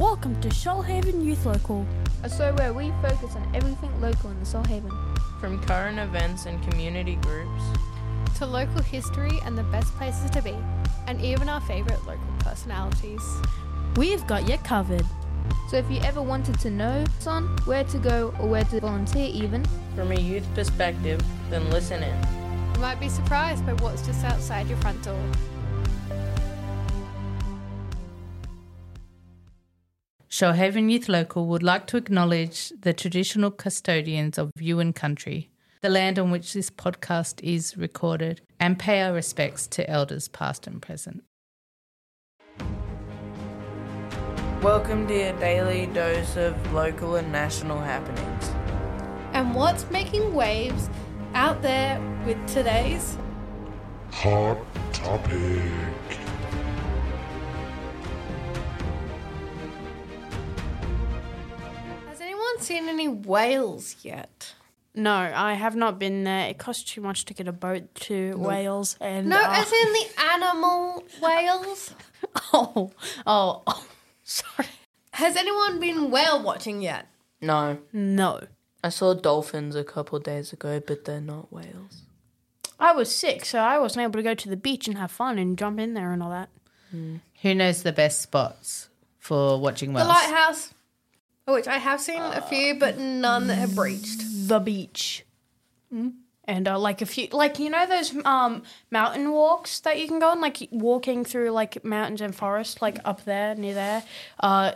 Welcome to Shoalhaven Youth Local. a show where we focus on everything local in the Shoalhaven. From current events and community groups. to local history and the best places to be, and even our favourite local personalities. We've got you covered. So if you ever wanted to know son where to go or where to volunteer even, From a youth perspective, then listen in. You might be surprised by what's just outside your front door. Shoalhaven Youth Local would like to acknowledge the traditional custodians of Yuin country, the land on which this podcast is recorded, and pay our respects to elders past and present. Welcome to your daily dose of local and national happenings. And what's making waves out there with today's? Hot topic. Seen any whales yet? No, I have not been there. It costs too much to get a boat to Wales, and No, uh, as in the animal whales. oh, oh, oh, sorry. Has anyone been whale watching yet? No, No, I saw dolphins a couple days ago, but they're not whales. I was sick, so I wasn't able to go to the beach and have fun and jump in there and all that. Who knows the best spots for watching whales The whales? lighthouse, which I have seen a few, but none that have breached. The beach, and uh, like a few, like you know those um mountain walks that you can go on, like walking through like mountains and forests, like up there near there. Uh,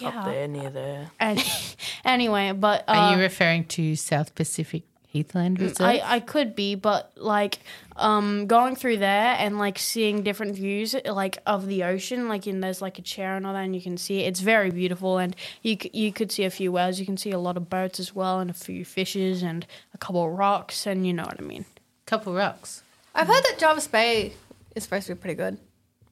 yeah. Up there, near there. And anyway, but uh, Are you referring to South Pacific Heathland Reserve? I, I could be, but like um going through there and like seeing different views like of the ocean, like in there's like a chair and all that, and you can see it. It's very beautiful, and you c- you could see a few whales. You can see a lot of boats as well, and a few fishes, and a couple of rocks, and you know what I mean. Couple rocks. I've heard that Jervis Bay is supposed to be pretty good.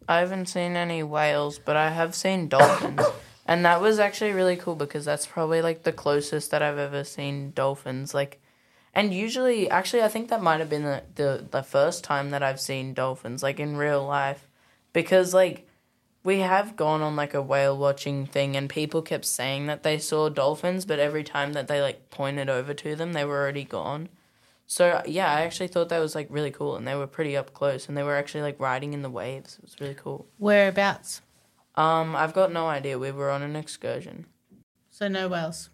I haven't seen any whales, but I have seen dolphins. and that was actually really cool because that's probably like the closest that I've ever seen dolphins. Like, and usually, actually, I think that might have been the, the, the first time that I've seen dolphins, like in real life. Because, like, we have gone on like a whale watching thing and people kept saying that they saw dolphins, but every time that they like pointed over to them, they were already gone. So yeah, I actually thought that was like really cool, and they were pretty up close, and they were actually like riding in the waves. It was really cool. Whereabouts? Um, I've got no idea. We were on an excursion. So no whales.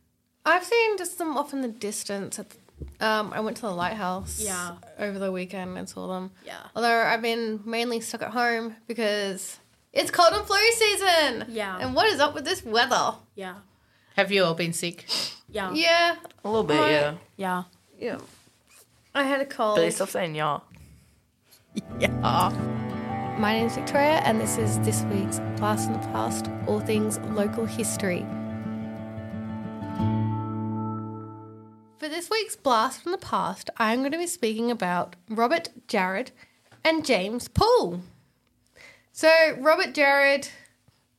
I've seen just them off in the distance. At, um, I went to the lighthouse Yeah. over the weekend and saw them. Yeah. Although I've been mainly stuck at home because it's cold and flu season. Yeah. And what is up with this weather? Yeah. Have you all been sick? Yeah. Yeah. A little bit, Right. yeah. Yeah. Yeah. I had a cold. But they stop saying yeah. My name is Victoria, and this is this week's Blast in the Past, all things local history. This week's Blast from the Past, I'm going to be speaking about Robert Jarrett and James Poole. So, Robert Jarrett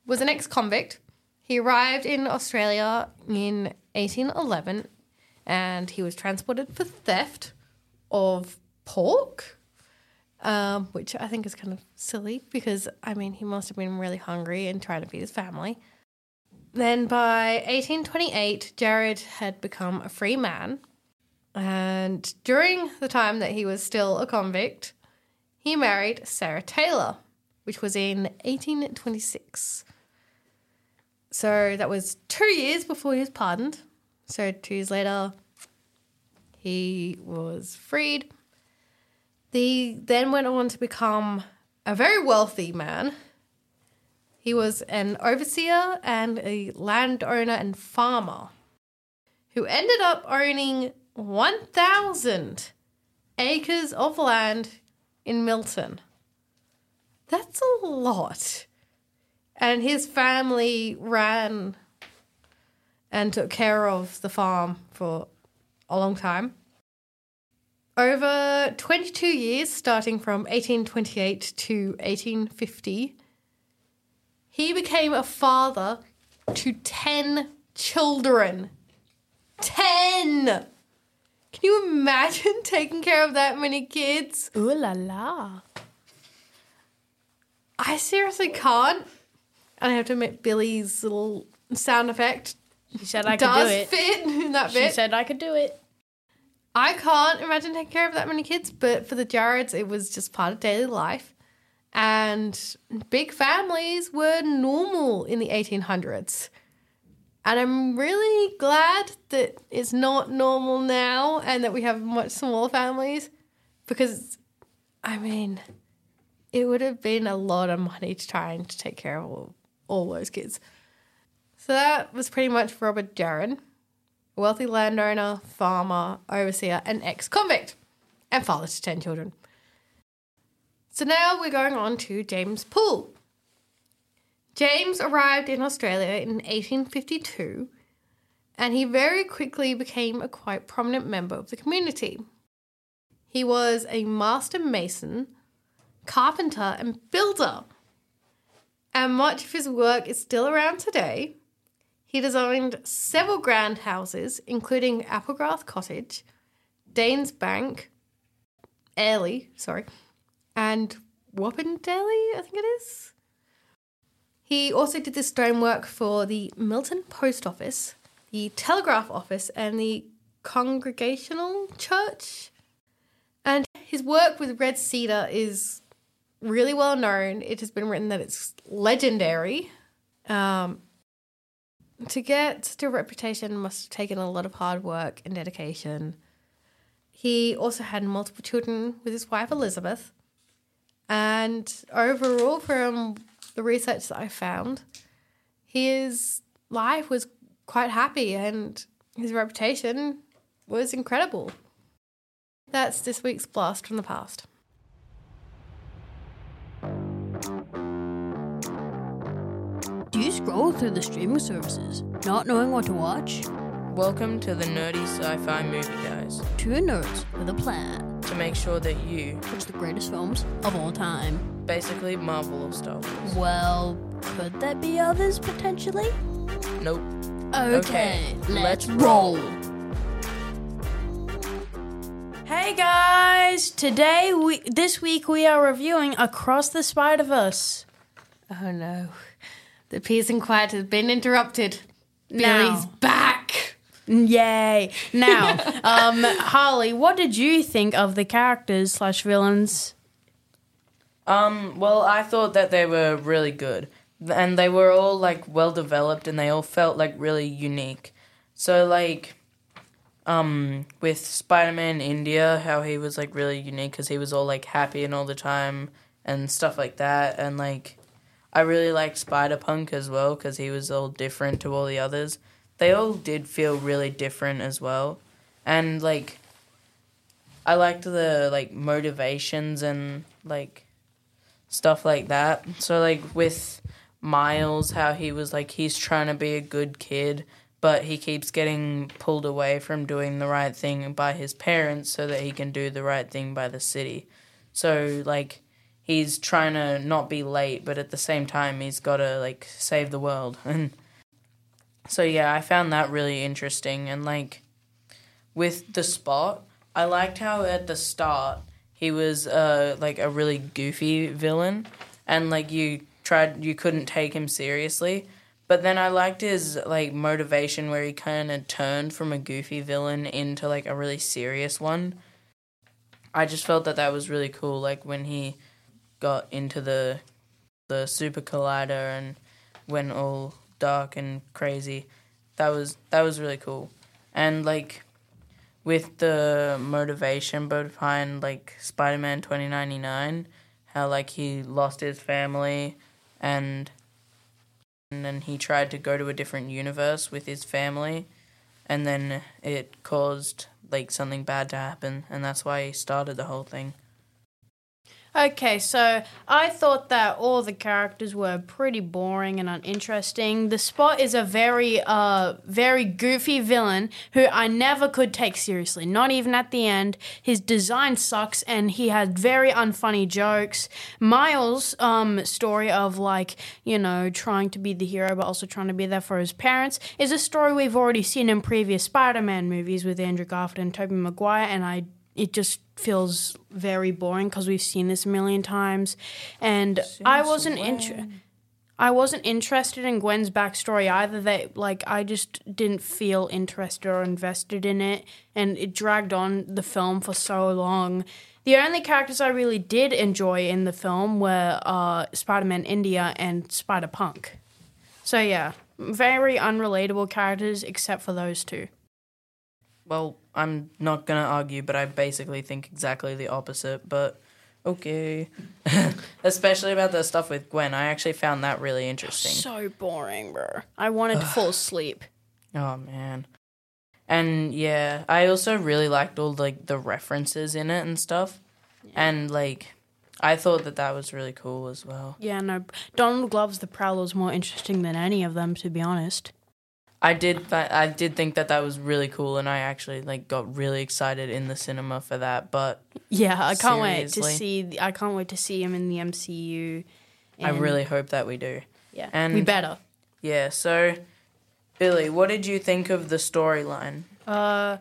was an ex convict. He arrived in Australia in 1811 and he was transported for theft of pork um, which I think is kind of silly because I mean he must have been really hungry and trying to feed his family. Then by 1828, Jared had become a free man, and during the time that he was still a convict, he married Sarah Taylor, which was in 1826. So that was two years before he was pardoned. So two years later, he was freed. He then went on to become a very wealthy man. He was an overseer and a landowner and farmer who ended up owning 1,000 acres of land in Milton. That's a lot. And his family ran and took care of the farm for a long time. Over 22 years, starting from 1828 to 1850, he became a father to 10 children. 10! Can you imagine taking care of that many kids? Ooh la la. I seriously can't. And I have to admit, Billy's little sound effect She said I could do does it. fit in that She bit. said I could do it. I can't imagine taking care of that many kids, but for the Jareds, it was just part of daily life. And big families were normal in the 1800s. And I'm really glad that it's not normal now and that we have much smaller families because, I mean, it would have been a lot of money to trying to take care of all, all those kids. So that was pretty much Robert Jared a wealthy landowner, farmer, overseer, and ex convict, and father to 10 children. So now we're going on to James Poole. James arrived in Australia in 1852, and he very quickly became a quite prominent member of the community. He was a master mason, carpenter, and builder, and much of his work is still around today. He designed several grand houses, including Applegarth Cottage, Danes Bank, Airlie, sorry, and Wappendale, I think it is. He also did the stonework for the Milton Post Office, the Telegraph Office, and the Congregational Church. And his work with red cedar is really well known. It has been written that it's legendary. Um, to get to a reputation must have taken a lot of hard work and dedication. He also had multiple children with his wife Elizabeth. And overall, from the research that I found, his life was quite happy and his reputation was incredible. That's this week's Blast from the Past. Do you scroll through the streaming services, not knowing what to watch? Welcome to the Nerdy Sci-Fi Movie Guys. Two nerds with a plan. To make sure that you, Watch the greatest films of all time. basically Marvel or Star Wars. Well, could there be others potentially? Nope. Okay, Okay, let's let's roll. Hey guys! Today we this week we are reviewing Across the Spider Verse. Oh no. The peace and quiet has been interrupted. Now. Billy's back. Yay! Now, um, Harley, what did you think of the characters slash villains? Um, well, I thought that they were really good. And they were all like well developed and they all felt like really unique. So like um with Spider-Man India, how he was like really unique cuz he was all like happy and all the time and stuff like that and like I really liked Spider-Punk as well cuz he was all different to all the others. They all did feel really different as well. And like I liked the like motivations and like stuff like that. So like with Miles, how he was like he's trying to be a good kid, but he keeps getting pulled away from doing the right thing by his parents so that he can do the right thing by the city. So like he's trying to not be late, but at the same time he's got to like save the world. And so yeah, I found that really interesting and like with the spot, I liked how at the start he was uh like a really goofy villain and like you tried you couldn't take him seriously. But then I liked his like motivation where he kind of turned from a goofy villain into like a really serious one. I just felt that that was really cool like when he got into the the super collider and went all dark and crazy. That was that was really cool. And like with the motivation behind like Spider-Man 2099, how like he lost his family and and then he tried to go to a different universe with his family and then it caused like something bad to happen and that's why he started the whole thing. Okay, so I thought that all the characters were pretty boring and uninteresting. The Spot is a very, uh, very goofy villain who I never could take seriously, not even at the end. His design sucks and he had very unfunny jokes. Miles' um, story of, like, you know, trying to be the hero but also trying to be there for his parents is a story we've already seen in previous Spider Man movies with Andrew Garfield and Tobey Maguire, and I it just feels very boring because we've seen this a million times and i wasn't inter- I wasn't interested in Gwen's backstory either. That like I just didn't feel interested or invested in it, and it dragged on the film for so long. The only characters I really did enjoy in the film were uh, Spider-Man India and Spider-Punk. So yeah, very unrelatable characters except for those two. Well, I'm not gonna argue, but I basically think exactly the opposite. But okay, especially about the stuff with Gwen, I actually found that really interesting. So boring, bro. I wanted to fall asleep. Oh man. And yeah, I also really liked all like the references in it and stuff. And like I thought that that was really cool as well. Yeah, no. Donald Glover's The Prowler more interesting than any of them, to be honest. I did th- I did think that that was really cool and I actually like got really excited in the cinema for that, but Yeah, I can't wait to Seriously? see. I can't wait to see him in the MCU. I really hope that we do. yeah. and- we better. Yeah, so Billy, what did you think of the storyline? Uh,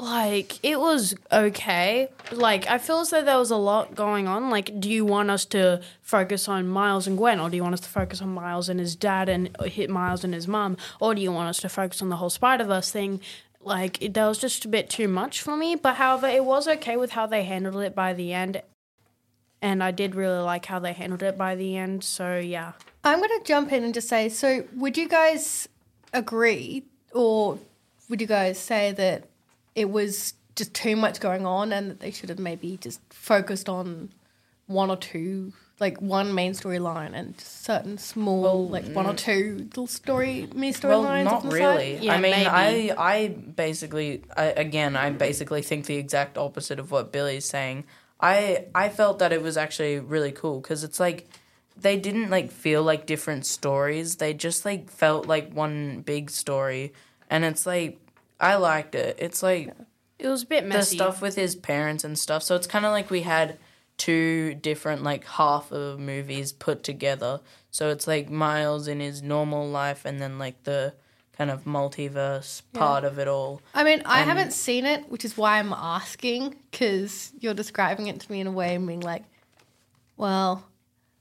like it was okay. Like I feel as though there was a lot going on. Like, do you want us to focus on Miles and Gwen, or do you want us to focus on Miles and his dad and hit Miles and his mum, or do you want us to focus on the whole Spider Verse thing? Like, it, that was just a bit too much for me. But however, it was okay with how they handled it by the end, and I did really like how they handled it by the end. So yeah. I'm to jump in and just say so, would you guys agree, or would you guys say that it was just too much going on and that they should have maybe just focused on one or two, like one main storyline and certain small, like one or mm. two little story, mini Well, storylines? not really. Yeah, I mean, maybe. I I basically I, again, I basically think the exact opposite of what Billy's saying. I I felt that it was actually really cool cuz it's like they didn't like feel like different stories. They just like felt like one big story and it's like I liked it. It's like It was a bit messy. the stuff with his parents and stuff. So it's kind of like we had two different like half of movies put together. So it's like Miles in his normal life and then like the kind of multiverse part of it all. I mean, I haven't seen it, which is why I'm asking because you're describing it to me in a way and being like, well,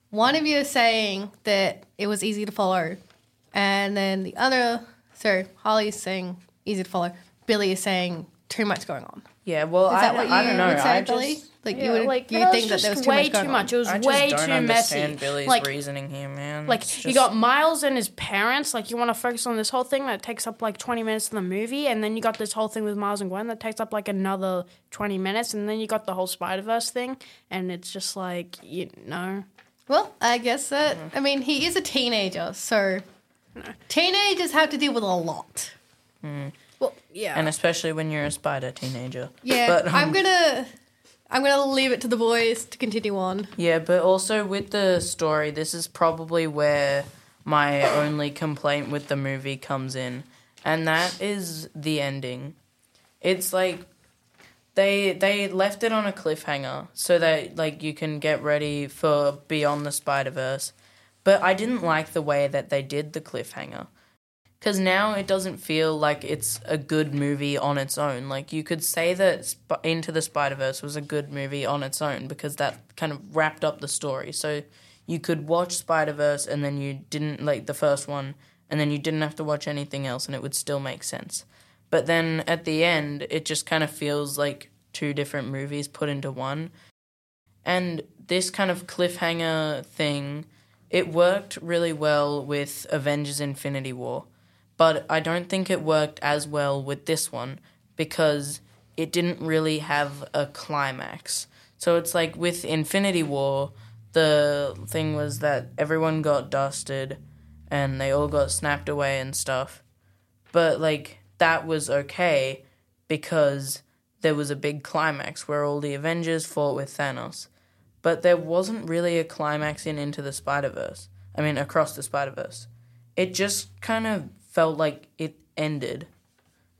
one of you is saying that it was easy to follow, and then the other, so Holly's saying easy to follow, Billy is saying too much going on. Yeah, well, Is I, that what you I don't know. would say, I Billy? just, Like Yeah, you would, like, you think that there was too way much going too on. much. It was I just way don't too understand messy. Billy's like, reasoning here, man. Like It's you got Miles and his parents. Like you want to focus on this whole thing that takes up like twenty minutes of the movie, and then you got this whole thing with Miles and Gwen that takes up like another twenty minutes, and then you got the whole Spider Verse thing, and it's just like you know. Well, I guess that Mm-hmm. I mean he is a teenager, so teenagers have to deal with a lot. Well, yeah. and especially when you're a spider teenager. Yeah, But, um, I'm gonna I'm gonna leave it to the boys to continue on. Yeah, but also with the story, this is probably where my only complaint with the movie comes in, and that is the ending. It's like they they left it on a cliffhanger so that like you can get ready for Beyond the Spider Verse, but I didn't like the way that they did the cliffhanger. Because now it doesn't feel like it's a good movie on its own. Like you could say that Sp- Into the Spider Verse was a good movie on its own because that kind of wrapped up the story. So you could watch Spider Verse and then you didn't like the first one, and then you didn't have to watch anything else, and it would still make sense. But then at the end, it just kind of feels like two different movies put into one. And this kind of cliffhanger thing, it worked really well with Avengers Infinity War but I don't think it worked as well with this one because it didn't really have a climax. So it's like with Infinity War, the thing was that everyone got dusted and they all got snapped away and stuff. But like that was okay because there was a big climax where all the Avengers fought with Thanos. But there wasn't really a climax in Into the Spider Verse. I mean, across the Spider Verse it just kind of felt like it ended.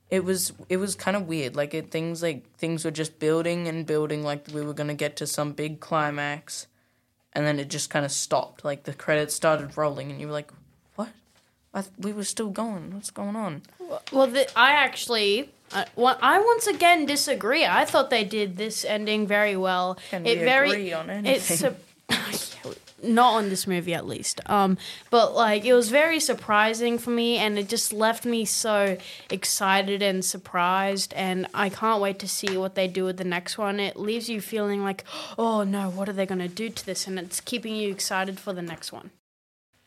It was it was kind of weird. Like it things like things were just building and building like we were gonna get to some big climax, and then it just kind of stopped. Like the credits started rolling, and you were like, "What? I th- we were still going. What's going on?" Well, the, I actually, uh, well, I once again disagree. I thought they did this ending very well. Can it we very, agree on It's anything? a, not on this movie at least. Um, but like it was very surprising for me, and it just left me so excited and surprised. And I can't wait to see what they do with the next one. It leaves you feeling like, oh no, what are they going to do to this? And it's keeping you excited for the next one.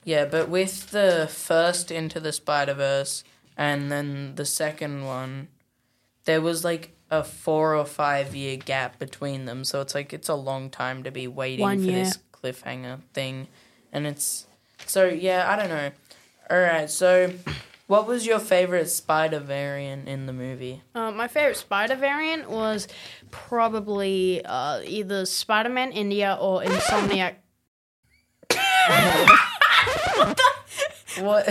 Yeah, but with the first Into the Spider Verse and then the second one, there was like a four or five year gap between them. So it's like it's a long time to be waiting One for year. this cliffhanger thing. And it's so yeah, I don't know. Alright, so what was your favorite spider variant in the movie? Uh, my favorite Spider variant was probably uh, either Spider Man India or Insomniac. What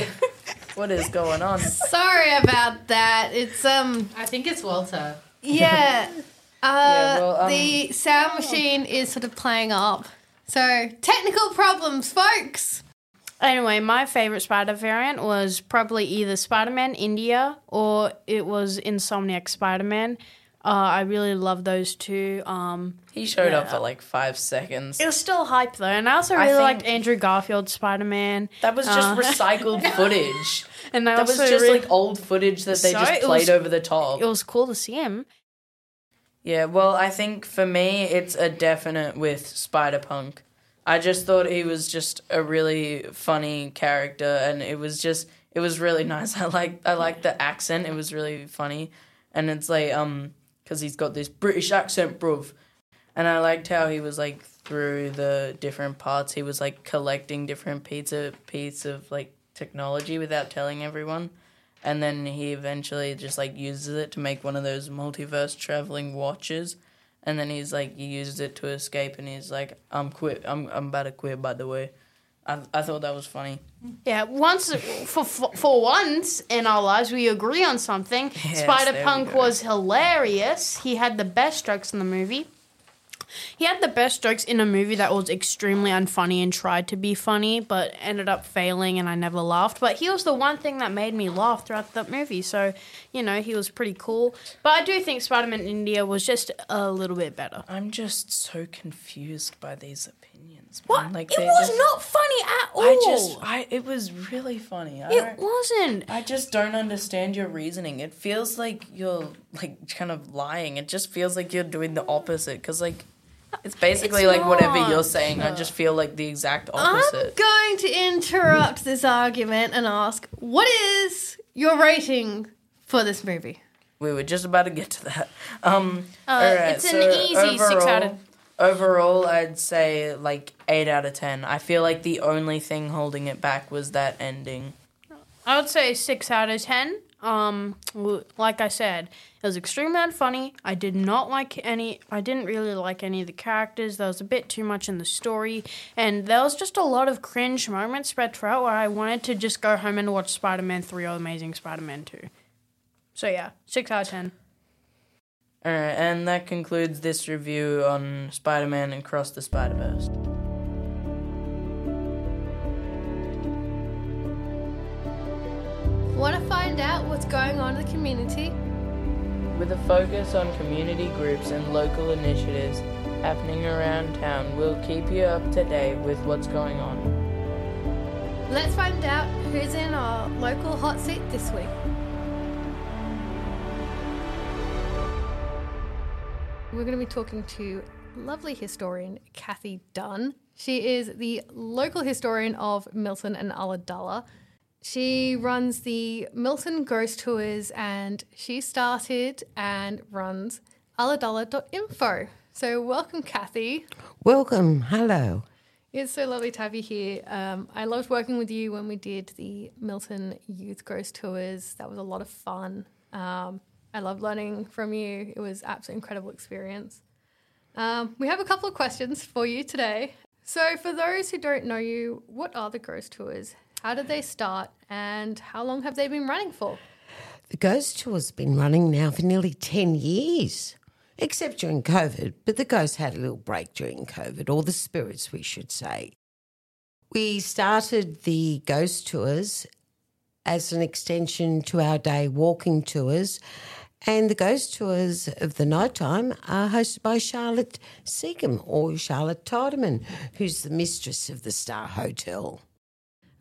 what is going on? Sorry about that. It's um I think it's Walter. yeah. Uh, Yeah, well, um, the sound machine is sort of playing up. So technical problems, folks. Anyway, my favorite Spider variant was probably either Spider Man India or it was Insomniac Spider Man. Uh, I really love those two. Um, He showed up for like five seconds. it was still hype though, and I also really think- liked Andrew Garfield's Spider Man. That was just Uh, recycled footage. And I That was just really- like old footage that they So just played was- over the top. it was cool to see him. Yeah, well, I think for me, it's a definite with Spider Punk. I just thought he was just a really funny character, and it was just it was really nice. I like I like the accent; it was really funny, and it's like um because he's got this British accent, bruv, and I liked how he was like through the different parts. He was like collecting different pizza piece of like technology without telling everyone and then he eventually just like uses it to make one of those multiverse traveling watches and then he's like he uses it to escape and he's like i'm quit i'm, I'm about to quit by the way I, I thought that was funny Yeah, once for, for for once in our lives we agree on something. Yes, spider-punk was hilarious. He had the best jokes in the movie. He had the best jokes in a movie that was extremely unfunny and tried to be funny, but ended up failing, and I never laughed. But he was the one thing that made me laugh throughout that movie. So, you know, he was pretty cool. But I do think Spider Man India was just a little bit better. i'm just so confused by these opinions man. What? like it was just- not funny at all. i just i it was really funny I it wasn't. I just don't understand your reasoning. It feels like you're like kind of lying. It just feels like you're doing the opposite because like it's basically It's like whatever you're saying. I just feel like the exact opposite. I'm going to interrupt this argument and ask, what is your rating for this movie? we were just about to get to that. Um, Uh, it's an so easy six out of- Overall, I'd say like eight out of ten. I feel like the only thing holding it back was that ending. I would say six out of ten. Um, like I said, it was extremely unfunny. I did not like any. I didn't really like any of the characters. There was a bit too much in the story, and there was just a lot of cringe moments spread throughout where I wanted to just go home and watch Spider Man Three or Amazing Spider Man Two. So yeah, six out of ten. Alright, and that concludes this review on Spider-Man and Cross the Spider-Verse. Want what's going on in the community? With a focus on community groups and local initiatives happening around town, we'll keep you up to date with what's going on. Let's find out who's in our local hot seat this week. We're going to be talking to lovely historian Cathy Dunn. She is the local historian of Milton and Ulladulla. She runs the Milton Ghost Tours and she started and runs ulladulla.info. So, welcome, Cathy. Welcome. Hello. It's so lovely to have you here. Um, I loved working with you when we did the Milton Youth Ghost Tours. That was a lot of fun. Um, I loved learning from you. It was an absolutely incredible experience. Um, we have a couple of questions for you today. So, for those who don't know you, what are the ghost tours? How did they start, and how long have they been running for? The Ghost Tour's been running now for nearly 10 years, except during COVID, but the ghosts had a little break during COVID, or the spirits, we should say. We started the Ghost Tours as an extension to our day walking tours, And the ghost tours of the nighttime are hosted by Charlotte Seacom or Charlotte Tiedemann, who's the mistress of the Star Hotel.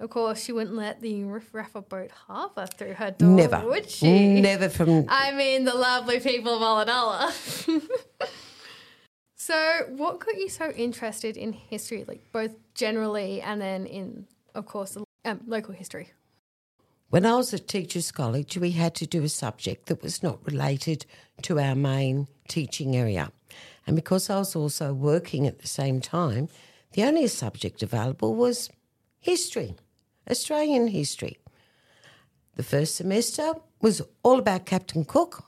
Of course, she wouldn't let the Riff Raffa boat harbour through her door, Never. would she? Never from. I mean, the lovely people of Ulladulla. so, what got you so interested in history, like both generally and then in, of course, the um, local history? When I was at Teachers College, we had to do a subject that was not related to our main teaching area. And because I was also working at the same time, the only subject available was history, Australian history. The first semester was all about Captain Cook,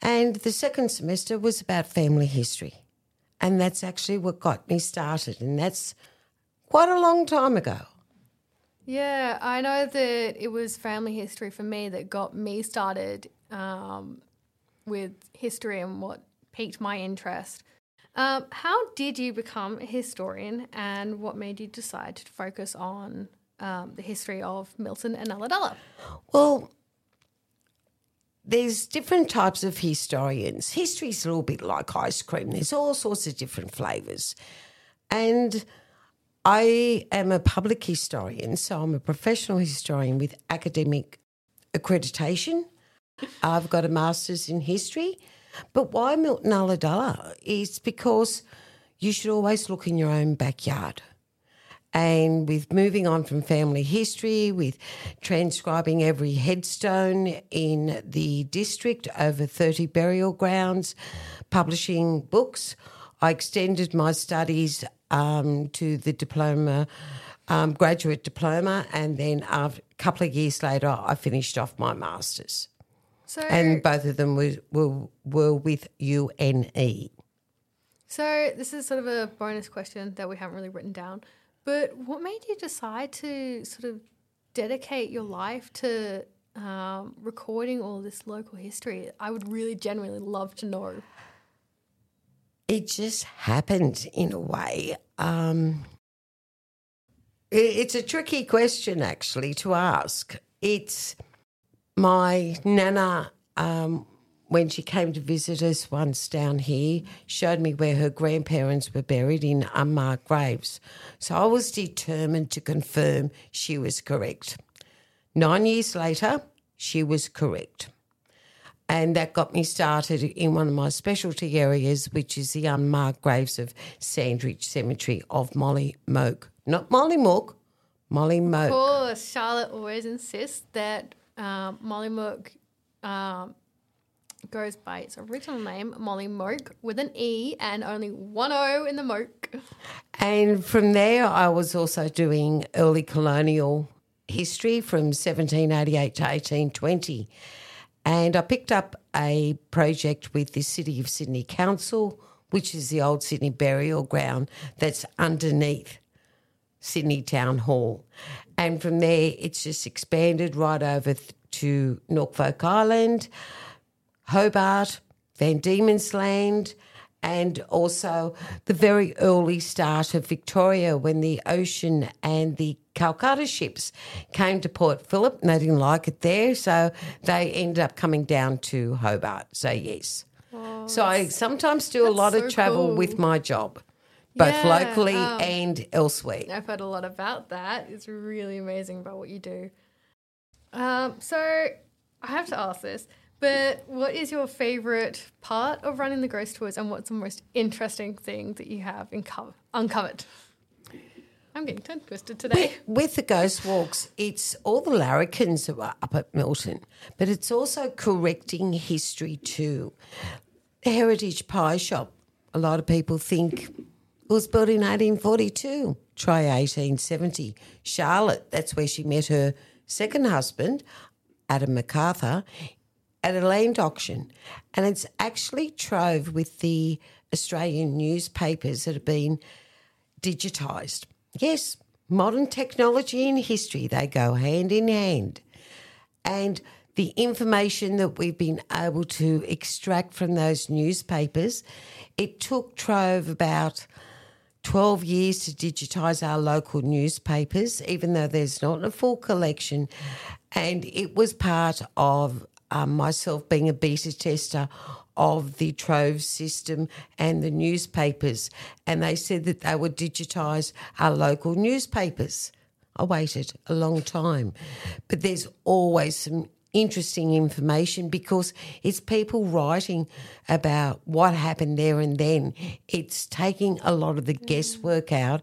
and the second semester was about family history. And that's actually what got me started, and that's quite a long time ago. Yeah, I know that it was family history for me that got me started um, with history and what piqued my interest. Um, how did you become a historian and what made you decide to focus on um, the history of Milton and Ulladulla? Well, there's different types of historians. History's a little bit like ice cream. There's all sorts of different flavours. And I am a public historian, so I'm a professional historian with academic accreditation. I've got a master's in history. But why Milton Ulladulla is because you should always look in your own backyard. And with moving on from family history, with transcribing every headstone in the district, over 30 burial grounds, publishing books, I extended my studies um, to the diploma, um, graduate diploma, and then a couple of years later, I finished off my master's. So, And both of them were, were, were with. UNE. so this is sort of a bonus question that we haven't really written down. But what made you decide to sort of dedicate your life to um, recording all this local history? I would really genuinely love to know. It just happened in a way. Um, it's a tricky question, actually, to ask. It's my nana, um, when she came to visit us once down here, showed me where her grandparents were buried in unmarked graves. So I was determined to confirm she was correct. Nine years later, she was correct. And that got me started in one of my specialty areas, which is the unmarked graves of Sandridge Cemetery of Molly Moke. Not Molly Mook, Molly Moak. Of course, Charlotte always insists that um, Molly Mook um, goes by its original name, Molly Moke, with an E and only one O in the Moke. And from there, I was also doing early colonial history from 1788 to 1820. And I picked up a project with the City of Sydney Council, which is the old Sydney burial ground that's underneath Sydney Town Hall. And from there, it's just expanded right over to Norfolk Island, Hobart, Van Diemen's Land, and also the very early start of Victoria when the ocean and the Calcutta ships came to Port Phillip and they didn't like it there, so they ended up coming down to Hobart. So, yes. so, I sometimes do a lot so of travel cool. with my job, both Yeah, locally um, and elsewhere. I've heard a lot about that. It's really amazing about what you do. Um, so I have to ask this, but what is your favorite part of running the ghost tours, and what's the most interesting thing that you have uncover- uncovered? I'm getting tongue twisted today. With, with the ghost walks, it's all the larrikins who are up at Milton, but it's also correcting history too. The Heritage Pie Shop, a lot of people think it was built in 1842, try 1870. Charlotte, that's where she met her second husband, Adam MacArthur, at a land auction. And it's actually trove with the Australian newspapers that have been digitised. Yes, modern technology and history, they go hand in hand. And the information that we've been able to extract from those newspapers, it took Trove about 12 years to digitise our local newspapers, even though there's not a full collection. And it was part of um, myself being a beta tester of the Trove system and the newspapers, and they said that they would digitise our local newspapers. I waited a long time, but there's always some interesting information because it's people writing about what happened there and then. It's taking a lot of the guesswork out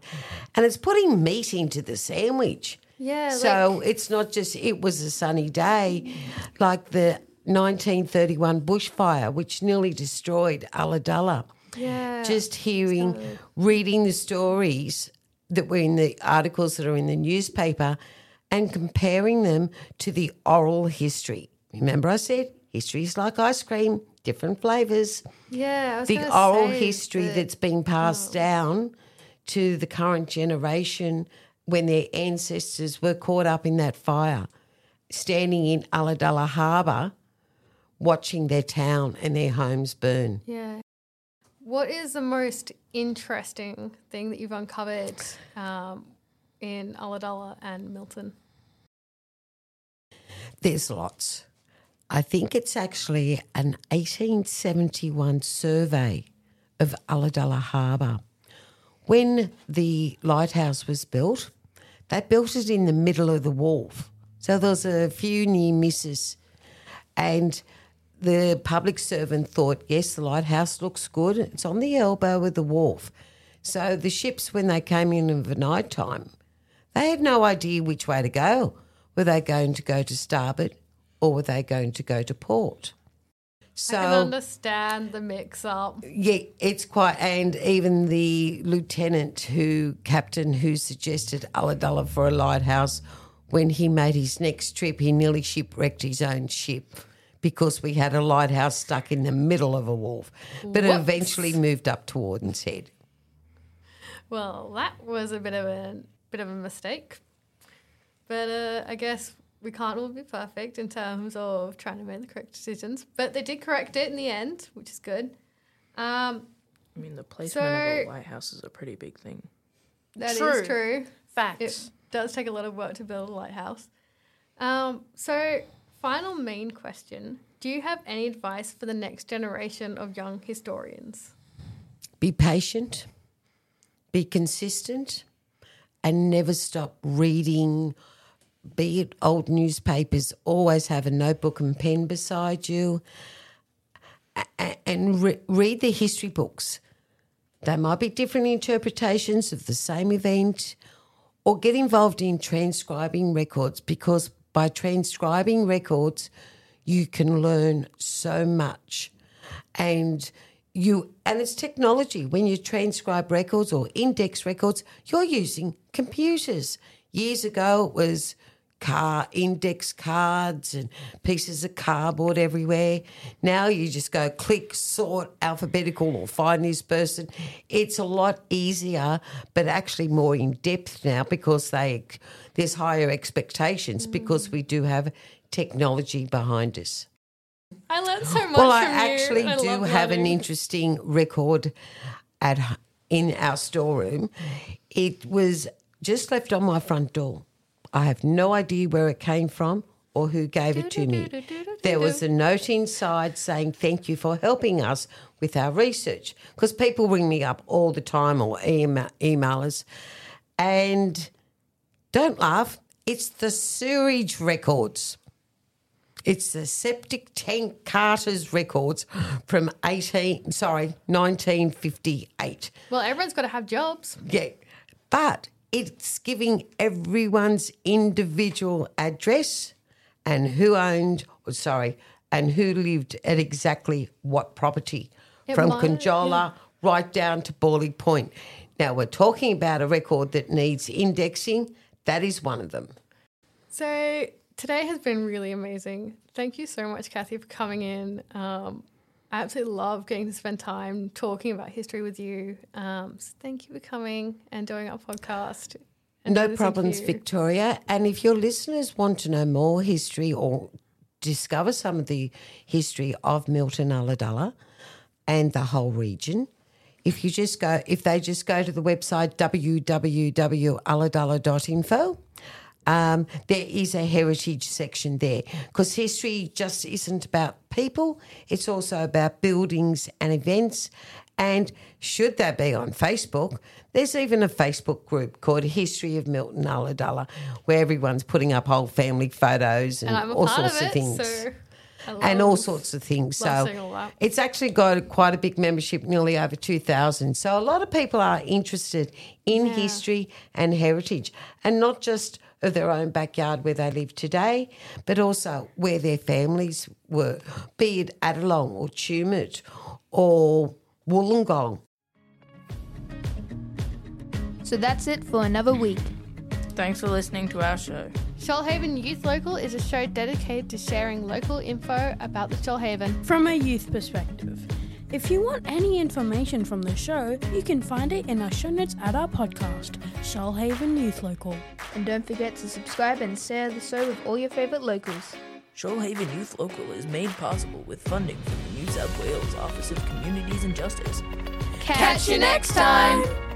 and it's putting meat into the sandwich. Yeah, So it's not just it was a sunny day, like the 1931 bushfire, which nearly destroyed Ulladulla. Yeah. Just hearing, reading the stories that were in the articles that are in the newspaper and comparing them to the oral history. Remember, I said history is like ice cream, different flavours Yeah, the oral history that- that's been passed down to the current generation when their ancestors were caught up in that fire, standing in Ulladulla Harbour, watching their town and their homes burn. Yeah. What is the most interesting thing that you've uncovered um, in Ulladulla and Milton? There's lots. I think it's actually an 1871 survey of Ulladulla Harbour. When the lighthouse was built, they built it in the middle of the wharf. So there was a few near misses. And the public servant thought, yes, the lighthouse looks good. It's on the elbow of the wharf. So the ships, when they came in of the night time, they had no idea which way to go. Were they going to go to starboard or were they going to go to port? So I can understand the mix up. yeah, it's quite, and even the lieutenant who, captain who suggested Ulladulla for a lighthouse, when he made his next trip, he nearly shipwrecked his own ship because we had a lighthouse stuck in the middle of a wharf. But it eventually moved up to Warden's Head. Well, that was a bit of a bit of a mistake. But uh, I guess we can't all be perfect in terms of trying to make the correct decisions. But they did correct it in the end, which is good. Um, I mean, the placement of a So- lighthouse is a pretty big thing. that is True. true. Facts. It does take a lot of work to build a lighthouse. Um, so, final main question Do you have any advice for the next generation of young historians? Be patient, be consistent, and never stop reading. Be it old newspapers, always have a notebook and pen beside you and re- read the history books. They might be different interpretations of the same event, or get involved in transcribing records because by transcribing records, you can learn so much. And you and it's technology. When you transcribe records or index records, you're using computers. Years ago it was car index cards and pieces of cardboard everywhere. Now you just go click, sort, alphabetical, or find this person. It's a lot easier, but actually more in depth now because they there's higher expectations hmm. because we do have technology behind us. I learned so much Well, I actually I do have an interesting record at in our storeroom. It was just left on my front door. I have no idea where it came from or who gave it to me. There was a note inside saying thank you for helping us with our research because people ring me up all the time or email, email us and don't laugh. It's the sewage records. It's the septic tank carters records from 18 sorry 1958. Well, everyone's got to have jobs. Yeah. But it's giving everyone's individual address and who owned or sorry and who lived at exactly what property It from might- Conjola right down to Bawley Point. Now we're talking about a record that needs indexing. That is one of them. So today has been really amazing. Thank you so much, Cathy, for coming in. Um, I absolutely love getting to spend time talking about history with you. Um, so thank you for coming and doing our podcast. No problems. Victoria. And if your listeners want to know more history or discover some of the history of Milton Ulladulla and the whole region, if you just go, if they just go to the website www.ulladulla.info, um, there is a heritage section there because history just isn't about people, it's also about buildings and events. And should that be on Facebook, there's even a Facebook group called History of Milton Ulladulla where everyone's putting up old family photos and, And all sorts of of, things. so and all sorts of things. So seeing all that. it's actually got quite a big membership, nearly over 2,000. So a lot of people are interested in history and heritage, and not just of their own backyard where they live today, but also where their families were, be it Adelong or Tumut or Wollongong. So that's it for another week. Thanks for listening to our show. Shoalhaven Youth Local is a show dedicated to sharing local info about the Shoalhaven. From a youth perspective. If you want any information from the show, you can find it in our show notes at our podcast, Shoalhaven Youth Local. And don't forget to subscribe and share the show with all your favourite locals. Shoalhaven Youth Local is made possible with funding from the New South Wales Office of Communities and Justice. Catch you next time!